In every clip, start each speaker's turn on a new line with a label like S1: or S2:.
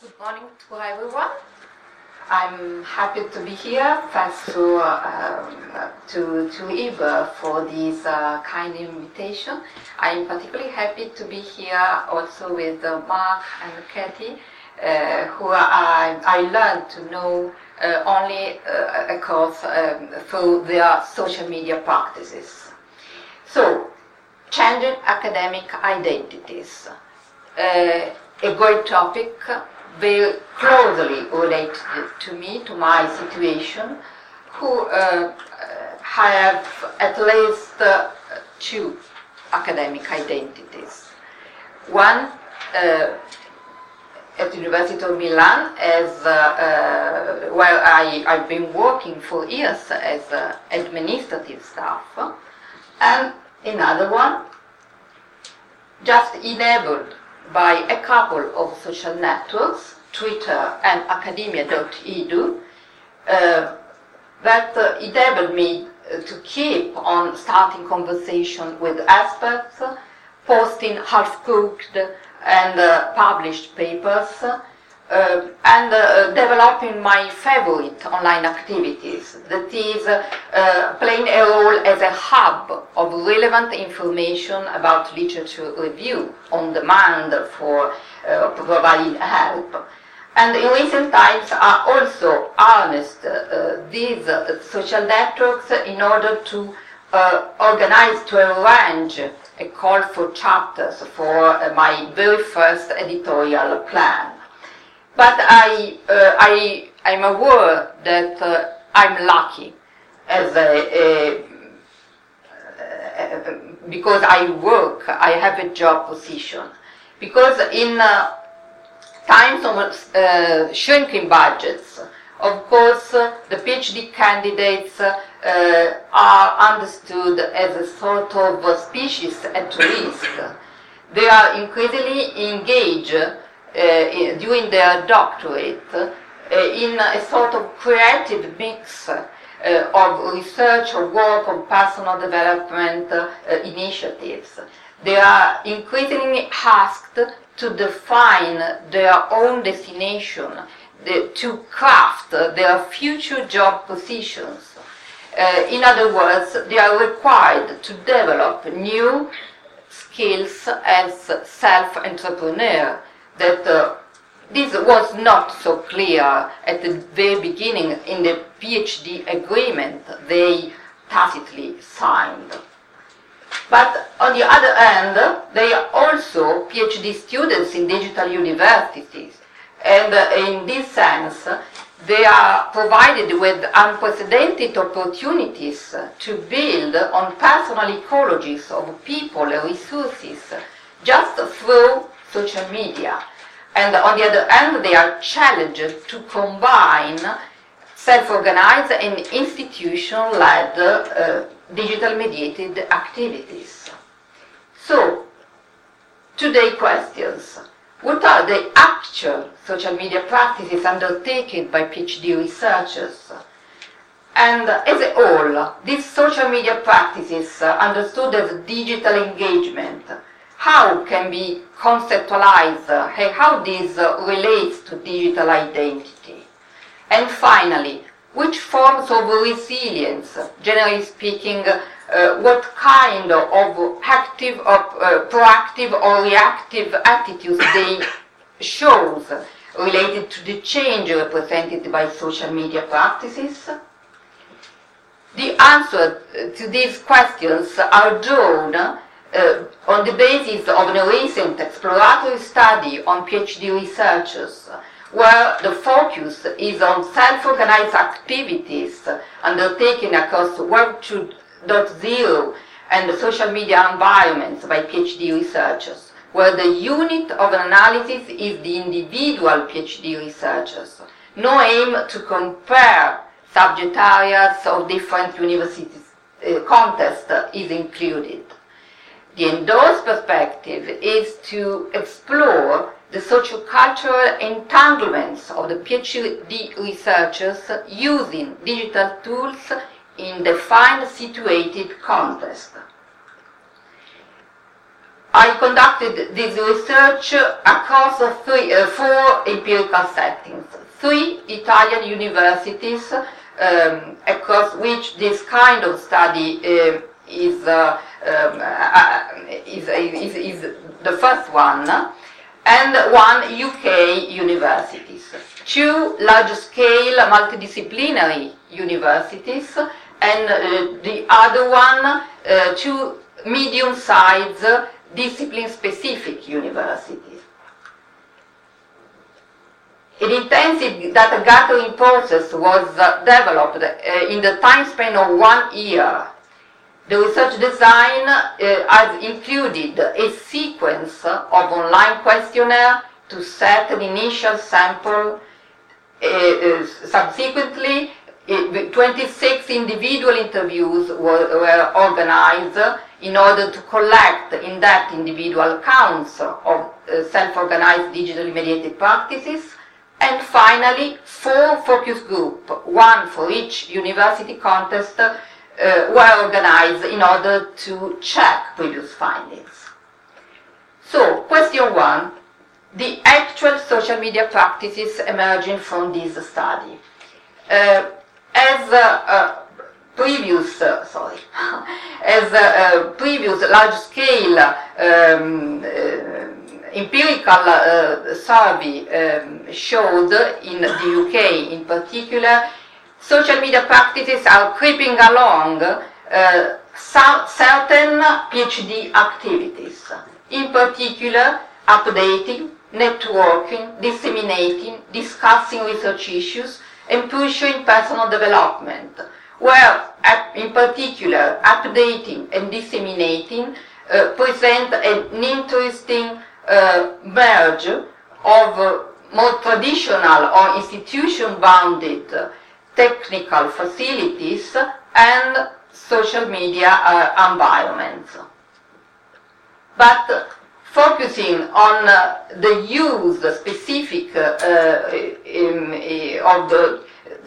S1: Good morning to everyone. I'm happy to be here. Thanks to um, to to for this uh, kind invitation. I'm particularly happy to be here also with uh, Mark and Katie, uh, who I, I learned to know uh, only uh, of course um, through their social media practices. So, changing academic identities. Uh, a great topic very closely related to me, to my situation, who uh, have at least uh, two academic identities. One uh, at the University of Milan, as uh, uh, where I, I've been working for years as administrative staff, and another one just enabled by a couple of social networks, Twitter and academia.edu, uh, that uh, enabled me uh, to keep on starting conversation with experts, posting half-cooked and uh, published papers, uh, and uh, developing my favorite online activities, that is uh, playing a role as a hub of relevant information about literature review on demand for uh, providing help. And in recent times, I also harnessed uh, these social networks in order to organize, to arrange a call for chapters for my very first editorial plan. But I, uh, I, I'm aware that uh, I'm lucky as a, a, because I work, I have a job position. Because in uh, times of uh, shrinking budgets, of course, uh, the PhD candidates uh, are understood as a sort of species at risk. They are increasingly engaged uh, during their doctorate uh, in a sort of creative mix uh, of research or work of personal development initiatives. They are increasingly asked to define their own destination, the, to craft their future job positions. Uh, in other words, they are required to develop new skills as self-entrepreneur that uh, this was not so clear at the very beginning in the PhD agreement they tacitly signed. But on the other hand, they are also PhD students in digital universities. And uh, in this sense, they are provided with unprecedented opportunities to build on personal ecologies of people and resources just through social media. And on the other hand, they are challenged to combine self-organized and institution-led uh, digital mediated activities. So, today questions. What are the actual social media practices undertaken by PhD researchers? And as a whole, these social media practices understood as digital engagement how can be conceptualized, uh, how this relates to digital identity. And finally, which forms of resilience, generally speaking, uh, what kind of active or uh, proactive or reactive attitudes they shows related to the change represented by social media practices? The answer to these questions are drawn uh, on the basis of a recent exploratory study on PhD researchers, where the focus is on self-organized activities undertaken across Web 2.0 and the social media environments by PhD researchers, where the unit of analysis is the individual PhD researchers. No aim to compare subject areas of different universities uh, contexts is included. The endorsed perspective is to explore the socio-cultural entanglements of the PhD researchers using digital tools in defined situated context. I conducted this research across three, uh, four empirical settings. Three Italian universities um, across which this kind of study uh, is, uh, um, uh, is, is, is, the first one, and one UK universities. Two large-scale multidisciplinary universities, and uh, the other one, uh, two medium-sized discipline-specific universities. An intensive data gathering process was uh, developed uh, in the time span of one year. The research design uh, has included a sequence of online questionnaire to set an initial sample. Uh, uh, subsequently, 26 individual interviews were, were organized in order to collect in-depth individual accounts of uh, self-organized digitally mediated practices and finally, four focus groups, one for each university contest, uh, were organized in order to check previous findings. So, question one, the actual social media practices emerging from this study. Uh, as uh, uh previous, uh, sorry, as uh, previous large-scale um, empirical uh, survey um, showed in the UK in particular, social media practices are creeping along uh, certain PhD activities, in particular updating, networking, disseminating, discussing research issues, and pursuing personal development, where in particular updating and disseminating uh, present an interesting uh, merge of uh, more traditional or institution-bounded technical facilities and social media uh, environments. But focusing on uh, the use specific uh, in, in, of the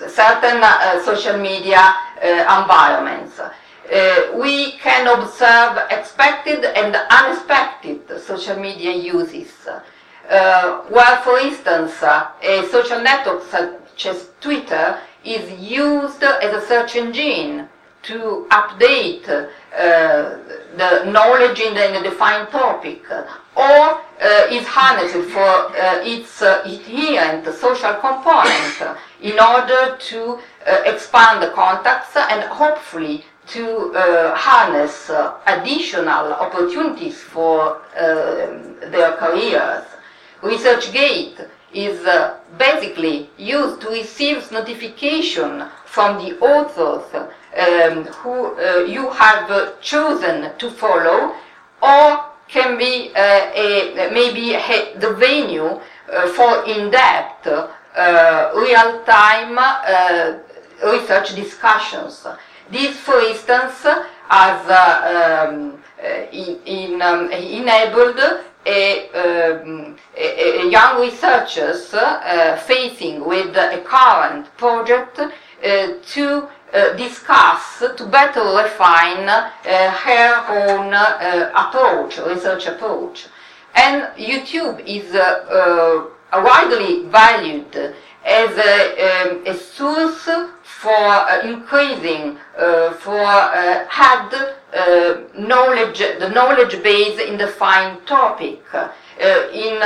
S1: certain uh, social media environments. Uh, we can observe expected and unexpected social media uses. Uh, where, for instance, uh, a social network such as Twitter is used as a search engine to update uh, the knowledge in the defined topic, or uh, is harnessed for uh, its inherent social component in order to expand the contacts and hopefully to uh, harness uh, additional opportunities for uh, their careers. ResearchGate is uh, basically used to receive notification from the authors um, who uh, you have chosen to follow, or can be uh, a, maybe a, the venue for in-depth, real-time research discussions. This, for instance, has uh, um, uh, in, in, um, enabled a, um, a, a, young researchers uh, facing with a current project uh, to uh, discuss, to better refine her own approach, research approach. And YouTube is widely valued as a, um, a source for uh, increasing, uh, for uh, had knowledge, the knowledge base in the fine topic, in,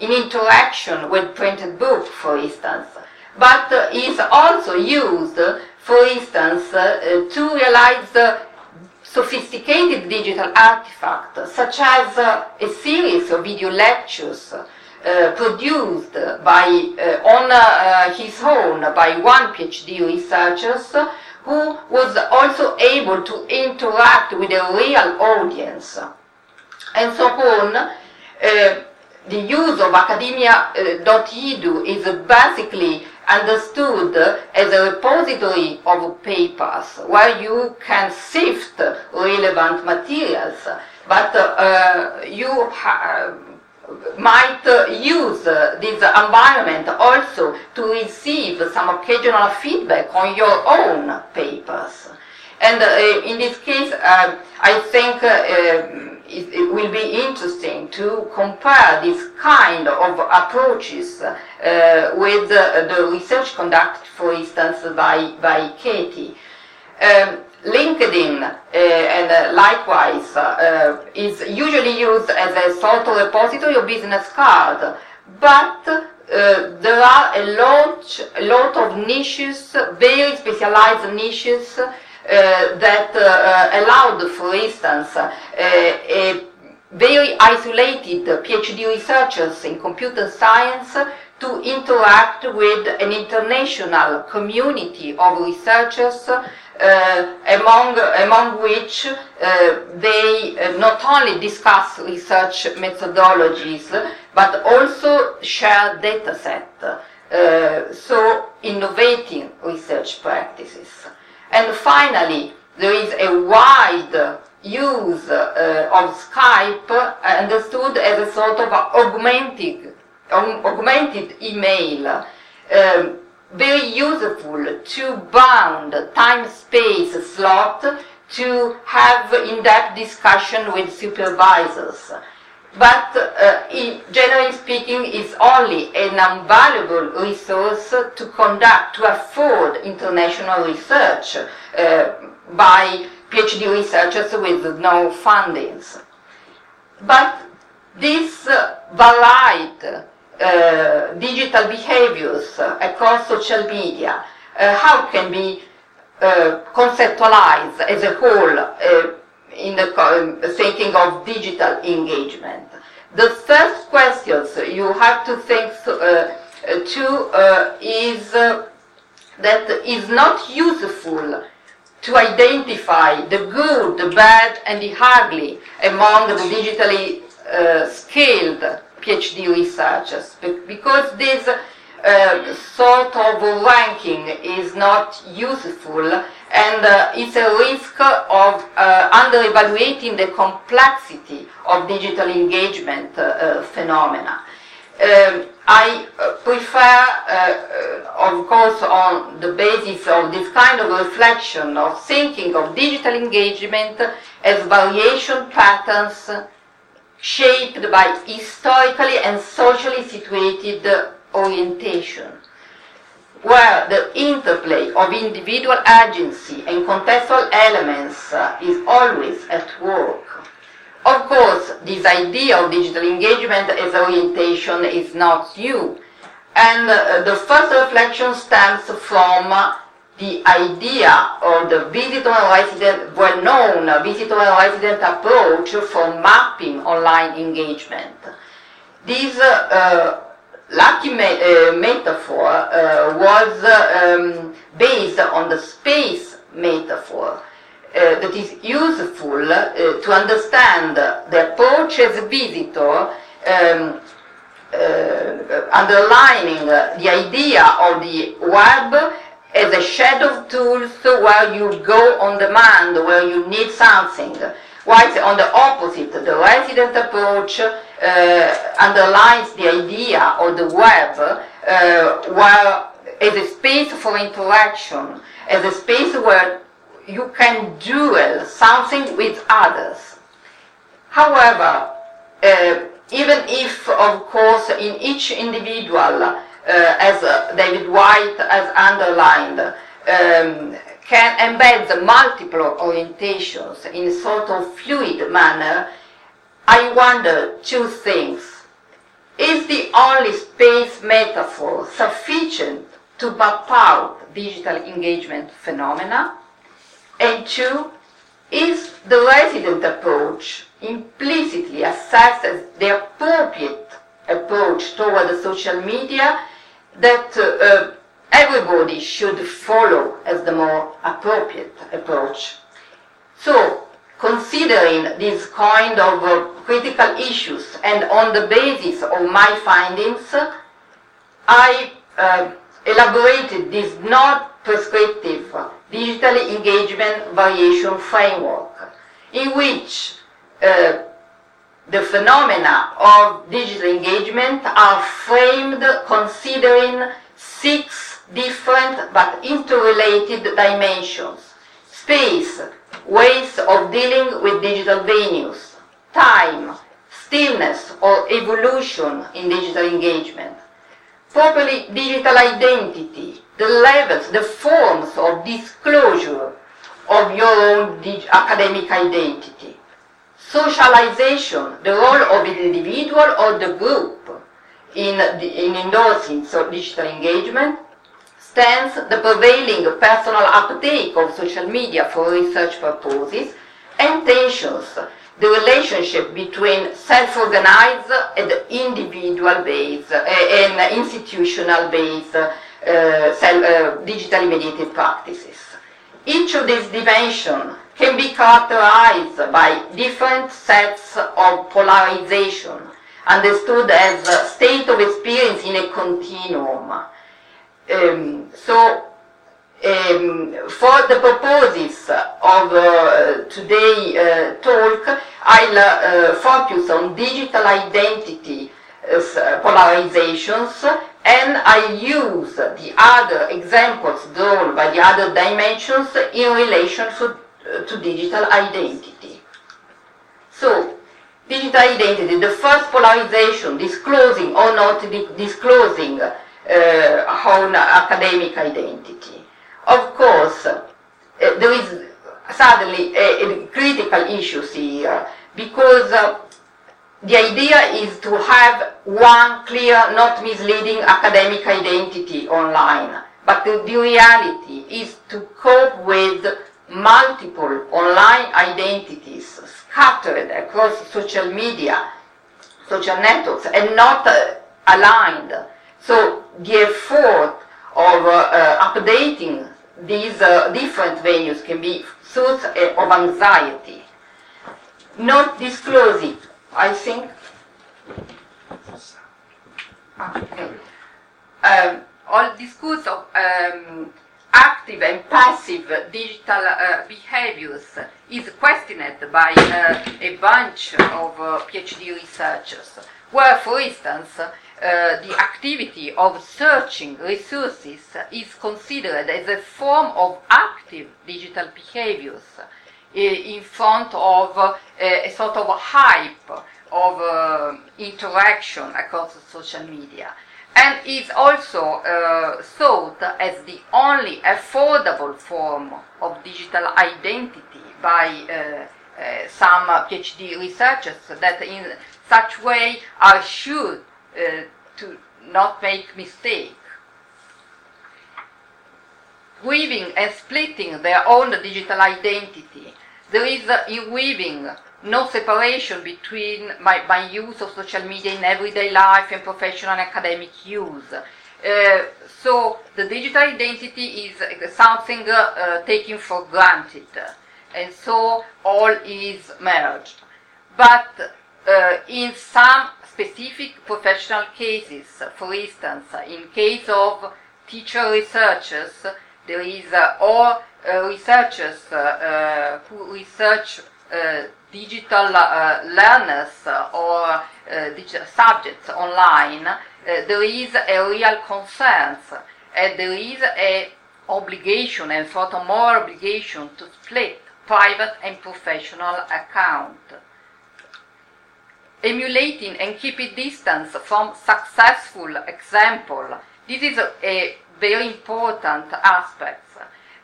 S1: in interaction with printed book, for instance. But is also used, for instance, to realize the sophisticated digital artifacts, such as uh, a series of video lectures uh, produced by, uh, on uh, his own by one PhD researcher who was also able to interact with a real audience. And so on, the use of academia.edu is basically understood as a repository of papers where you can sift relevant materials, but uh, you have might uh, use uh, this environment also to receive some occasional feedback on your own papers. And uh, in this case, I think it, it will be interesting to compare this kind of approaches uh, with the research conducted, for instance, by, by Katie. Um, LinkedIn uh, and uh, likewise uh, is usually used as a sort of repository or business card, but there are a lot, a lot of niches, very specialized niches that allowed, for instance, a very isolated PhD researchers in computer science to interact with an international community of researchers uh, among, among which uh, they uh, not only discuss research methodologies but also share data set, so innovating research practices. And finally, there is a wide use uh, of Skype understood as a sort of augmented, augmented email. Um, very useful to bound time-space slot to have in-depth discussion with supervisors. But uh, generally speaking, it's only an invaluable resource to conduct, to afford international research uh, by PhD researchers with no fundings. But this uh, uh, digital behaviors uh, across social media, uh, how can be conceptualized as a whole in the thinking of digital engagement. The first questions you have to think to is that is not useful to identify the good, the bad, and the ugly among the digitally uh, scaled PhD researchers because this uh, sort of ranking is not useful and uh, it's a risk of uh, under-evaluating the complexity of digital engagement uh, uh, phenomena. Um, I uh, prefer, of course, on the basis of this kind of reflection of thinking of digital engagement as variation patterns shaped by historically and socially situated orientation, where the interplay of individual agency and contextual elements is always at work. Of course, this idea of digital engagement as orientation is not new, and uh, the first reflection stems from the idea of the visitor and resident, well-known visitor resident approach for mapping online engagement. This uh, lucky me uh, metaphor uh, was um, based on the space metaphor. Uh, that is useful uh, to understand the approach as a visitor um, uh, underlining the idea of the web as a shed of tools where you go on demand, where you need something. Whilst on the opposite, the resident approach uh, underlines the idea of the web uh, where as a space for interaction, as a space where you can duel something with others. However, uh, even if, of course, in each individual as uh, David White has underlined, um, can embed multiple orientations in a sort of fluid manner, I wonder two things. Is the only space metaphor sufficient to map out digital engagement phenomena? And two, is the resident approach implicitly assessed as the appropriate approach toward the social media that uh, everybody should follow as the more appropriate approach. So, considering these kind of uh, critical issues and on the basis of my findings, I uh, elaborated this not prescriptive digital engagement variation framework in which uh, the phenomena of digital engagement are framed considering six different but interrelated dimensions. Space, ways of dealing with digital venues. time, stillness, or evolution in digital engagement. Properly digital identity, the levels, the forms of disclosure of your own academic identity. Socialization, the role of the individual or the group in, the, in endorsing so digital engagement, stance the prevailing personal uptake of social media for research purposes, and tensions, the relationship between self-organized and individual-based uh, and institutional-based uh, uh, digitally mediated practices. Each of these dimensions can be characterized by different sets of polarization, understood as a state of experience in a continuum. Um, so um, for the purposes of uh, today's uh, talk, I'll uh, focus on digital identity uh, polarizations and I use the other examples drawn by the other dimensions in relation to, to digital identity. So, digital identity, the first polarization, disclosing or not disclosing uh, own academic identity. Of course, uh, there is suddenly a, a, critical issue here because uh, the idea is to have one clear, not misleading academic identity online. But the, the reality is to cope with multiple online identities scattered across social media, social networks, and not uh, aligned. So the effort of uh, updating these uh, different venues can be source uh, of anxiety. Not disclosing, I think. Okay. Um, all discourse of um, active and passive digital uh, behaviors is questioned by uh, a bunch of uh, PhD researchers, where, for instance, uh, the activity of searching resources is considered as a form of active digital behaviors in front of uh, a sort of hype of uh, interaction across social media and is also uh, thought as the only affordable form of digital identity by uh, some PhD researchers that in such way are sure uh, to not make mistake. Weaving and splitting their own digital identity. There is uh, in weaving no separation between my, my use of social media in everyday life and professional and academic use. Uh, so the digital identity is something uh, taken for granted, and so all is merged. But uh, in some specific professional cases. For instance, in case of teacher researchers, there is uh, all uh, researchers who research uh, digital learners or digital subjects online. there is a real concern, and there is a obligation and sort of more obligation to split private and professional account emulating and keeping distance from successful example. This is a very important aspect.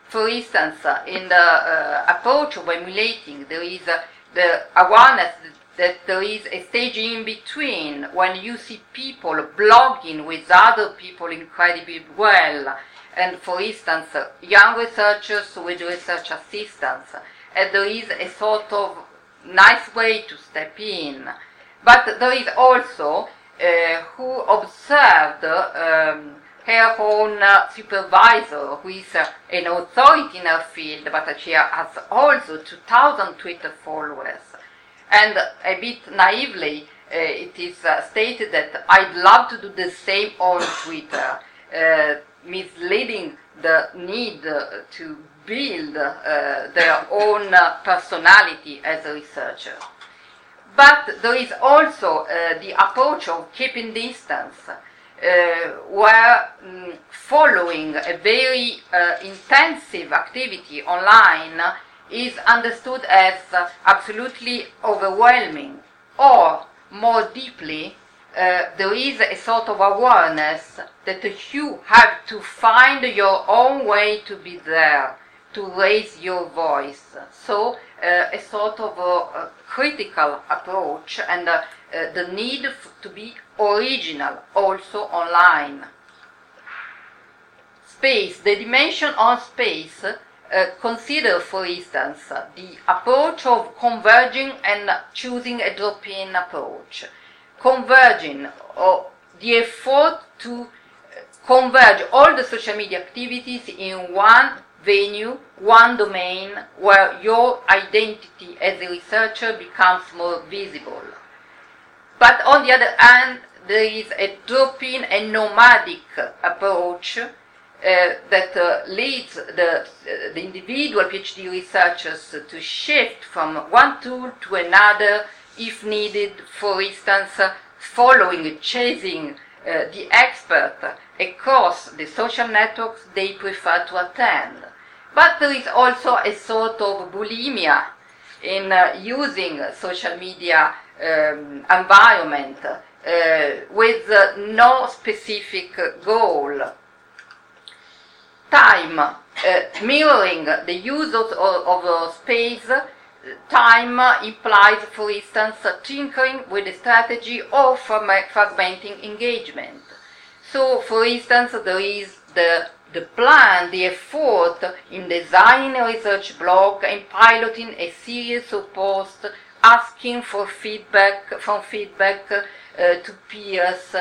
S1: For instance, in the uh, approach of emulating, there is the awareness that there is a stage in between when you see people blogging with other people incredibly well, and for instance, young researchers with research assistants, and there is a sort of nice way to step in. But there is also uh, who observed um, her own uh, supervisor, who is uh, an authority in her field, but she has also 2,000 Twitter followers. And a bit naively, uh, it is uh, stated that I'd love to do the same on Twitter, uh, misleading the need to build their own personality as a researcher. But there is also the approach of keeping distance, uh, where um, following a very uh, intensive activity online is understood as absolutely overwhelming, or more deeply, uh, there is a sort of awareness that you have to find your own way to be there, to raise your voice. So, uh, a sort of a, a critical approach and uh the need to be original also online. Space, the dimension on space uh, consider, for instance, the approach of converging and choosing a drop-in approach. Converging, or the effort to uh, converge all the social media activities in one venue, one domain where your identity as a researcher becomes more visible. But on the other hand, there is a drop-in and nomadic approach uh, that uh, leads the, uh, the individual PhD researchers to shift from one tool to another if needed, for instance, following, chasing the expert across the social networks they prefer to attend. But there is also a sort of bulimia in uh, using social media um, environment uh, with no specific goal time uh, mirroring the use of, of, space time implies, for instance, tinkering with the strategy of fragmenting engagement. So, for instance, there is the, the plan, the effort in designing a research blog and piloting a series of posts asking for feedback from feedback uh, to peers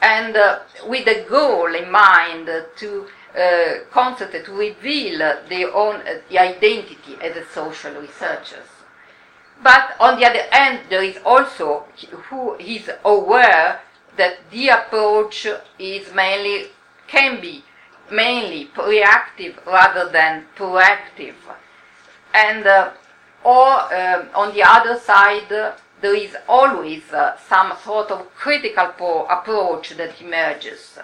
S1: and uh, with a goal in mind to uh, concept to reveal their own uh, identity as a social researchers. But on the other hand, there is also who is aware that the approach is mainly can be mainly reactive rather than proactive, and uh, or um, on the other side, there is always uh, some sort of critical approach that emerges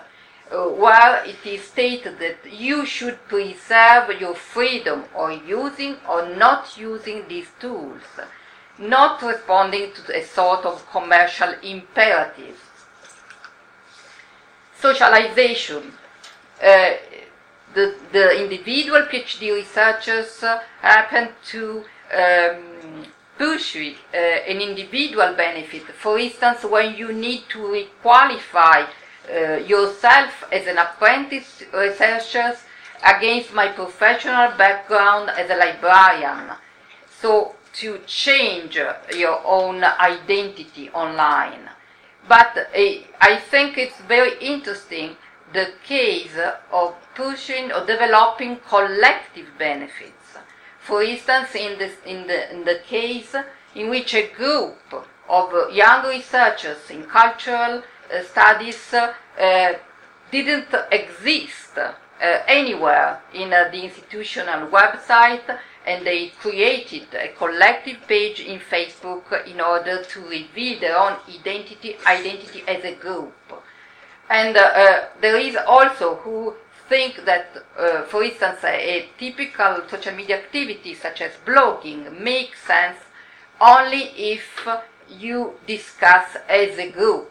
S1: uh, where it is stated that you should preserve your freedom of using or not using these tools, not responding to a sort of commercial imperative. Socialization. Uh, the, the individual PhD researchers uh, happen to um, pursue uh, an individual benefit. For instance, when you need to requalify uh, yourself as an apprentice researcher against my professional background as a librarian. So to change your own identity online. But uh, I think it's very interesting the case of pushing or developing collective benefits. For instance, in, this, in, the, in the case in which a group of young researchers in cultural uh, studies uh, didn't exist uh, anywhere in the institutional website and they created a collective page in Facebook in order to reveal their own identity, identity as a group. And uh, there is also who think that, uh, for instance, a, a, typical social media activity such as blogging makes sense only if you discuss as a group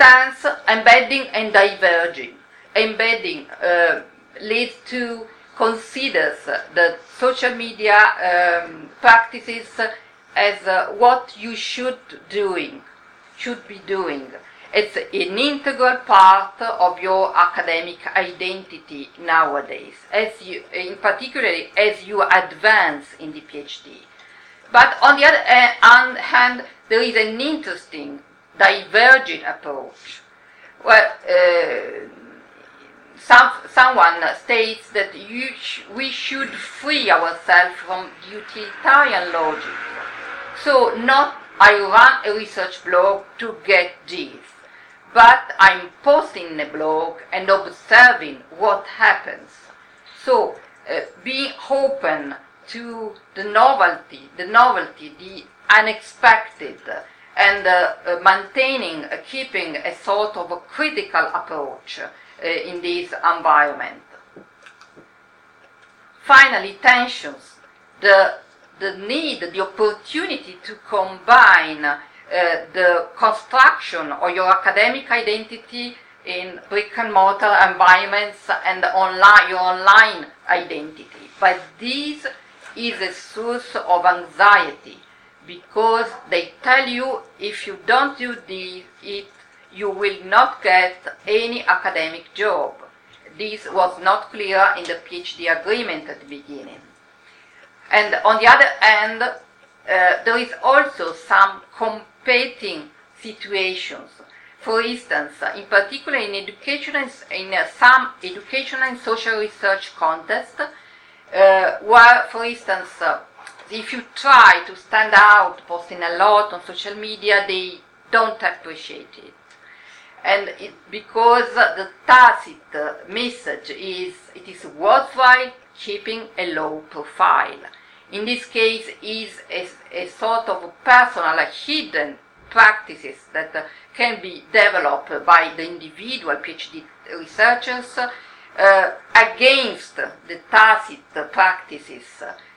S1: stance embedding and diverging. Embedding uh, leads to considers the social media um, practices as uh, what you should doing, should be doing. It's an integral part of your academic identity nowadays, as you, in particular as you advance in the PhD. But on the other uh, hand, there is an interesting divergent approach. Well, uh, some, someone states that sh we should free ourselves from utilitarian logic. So, not I run a research blog to get this, but I'm posting a blog and observing what happens. So, uh, being open to the novelty, the novelty, the unexpected, and uh, uh, maintaining, uh, keeping a sort of a critical approach in this environment. finally, tensions, the, the need, the opportunity to combine uh, the construction of your academic identity in brick and mortar environments and online, your online identity. But this is a source of anxiety because they tell you if you don't do this, it, you will not get any academic job. This was not clear in the PhD agreement at the beginning. And on the other hand, uh, there is also some competing situations. For instance, in particular in education, in some educational and social research contests, uh, where, for instance, uh, if you try to stand out posting a lot on social media, they don't appreciate it. And it, because the tacit message is it is worthwhile keeping a low profile. In this case, is a, a sort of personal, hidden practices that uh, can be developed by the individual PhD researchers uh, against the tacit practices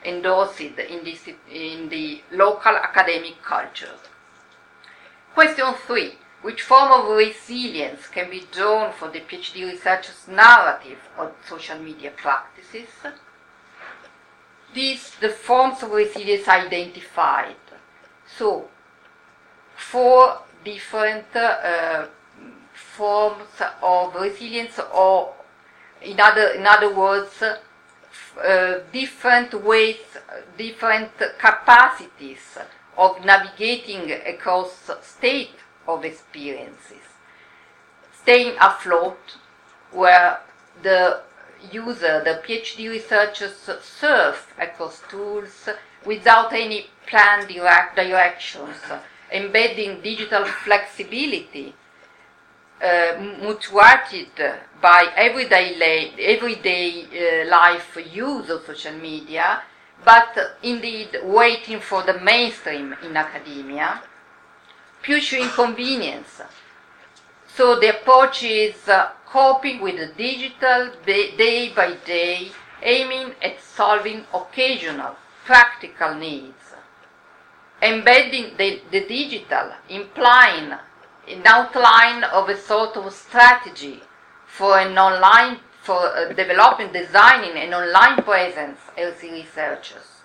S1: endorsed in, this, in the local academic culture. Question three. Which form of resilience can be drawn for the PhD researcher's narrative on social media practices? These the forms of resilience identified. So, four different uh, forms of resilience or in other, in other words, uh, different ways, different capacities of navigating across state of experiences. Staying afloat, where the user, the PhD researchers surf across tools without any planned direct directions, embedding digital flexibility uh, mutuated by everyday, la- everyday uh, life use of social media, but indeed waiting for the mainstream in academia, future inconvenience. So the approach is uh, coping with the digital day by day, aiming at solving occasional practical needs. Embedding the, the digital, implying an outline of a sort of strategy for an online for uh, developing, designing an online presence as researchers.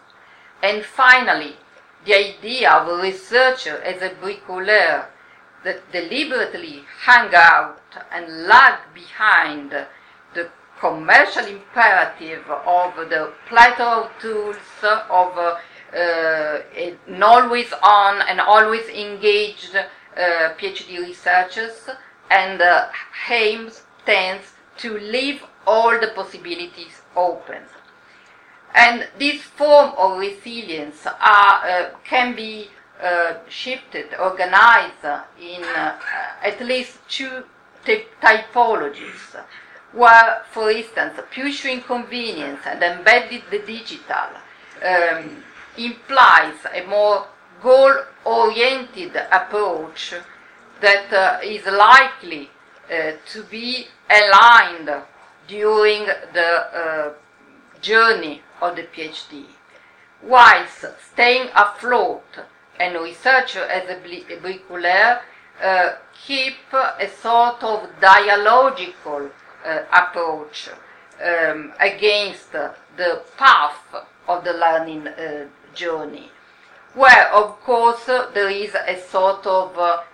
S1: And finally, the idea of a researcher as a bricoleur that deliberately hang out and lag behind the commercial imperative of the plethora of tools of uh, uh, an always on and always engaged uh, PhD researchers and uh, aims, tends to leave all the possibilities open. And this form of resilience are, uh, can be uh, shifted, organized in uh, at least two typologies, where, for instance, pure inconvenience and embedded the digital um, implies a more goal-oriented approach that uh, is likely uh, to be aligned during the uh, journey of the PhD, whilst staying afloat and researcher as a bricoleur uh, keep a sort of dialogical uh, approach um, against the path of the learning uh, journey. Where of course there is a sort of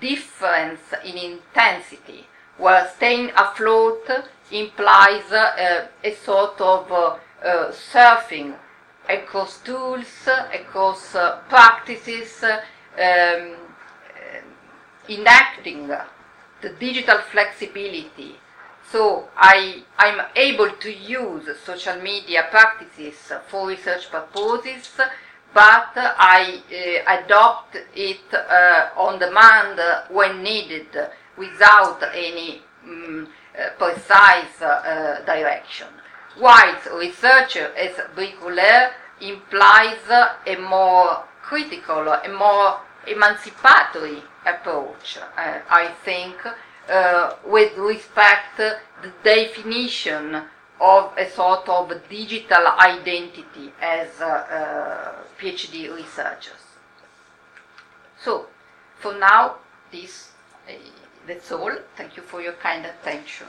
S1: difference in intensity, where staying afloat implies a sort of surfing across tools, across practices, um, enacting the digital flexibility. So I, I'm able to use social media practices for research purposes but I uh, adopt it uh, on demand when needed without any um, precise direction. Whilst researcher as bricoleur implies a more critical, a more emancipatory approach, uh, I think, uh, with respect the definition of a sort of digital identity as uh, PhD researchers. So, for now, this that's all. Thank you for your kind attention.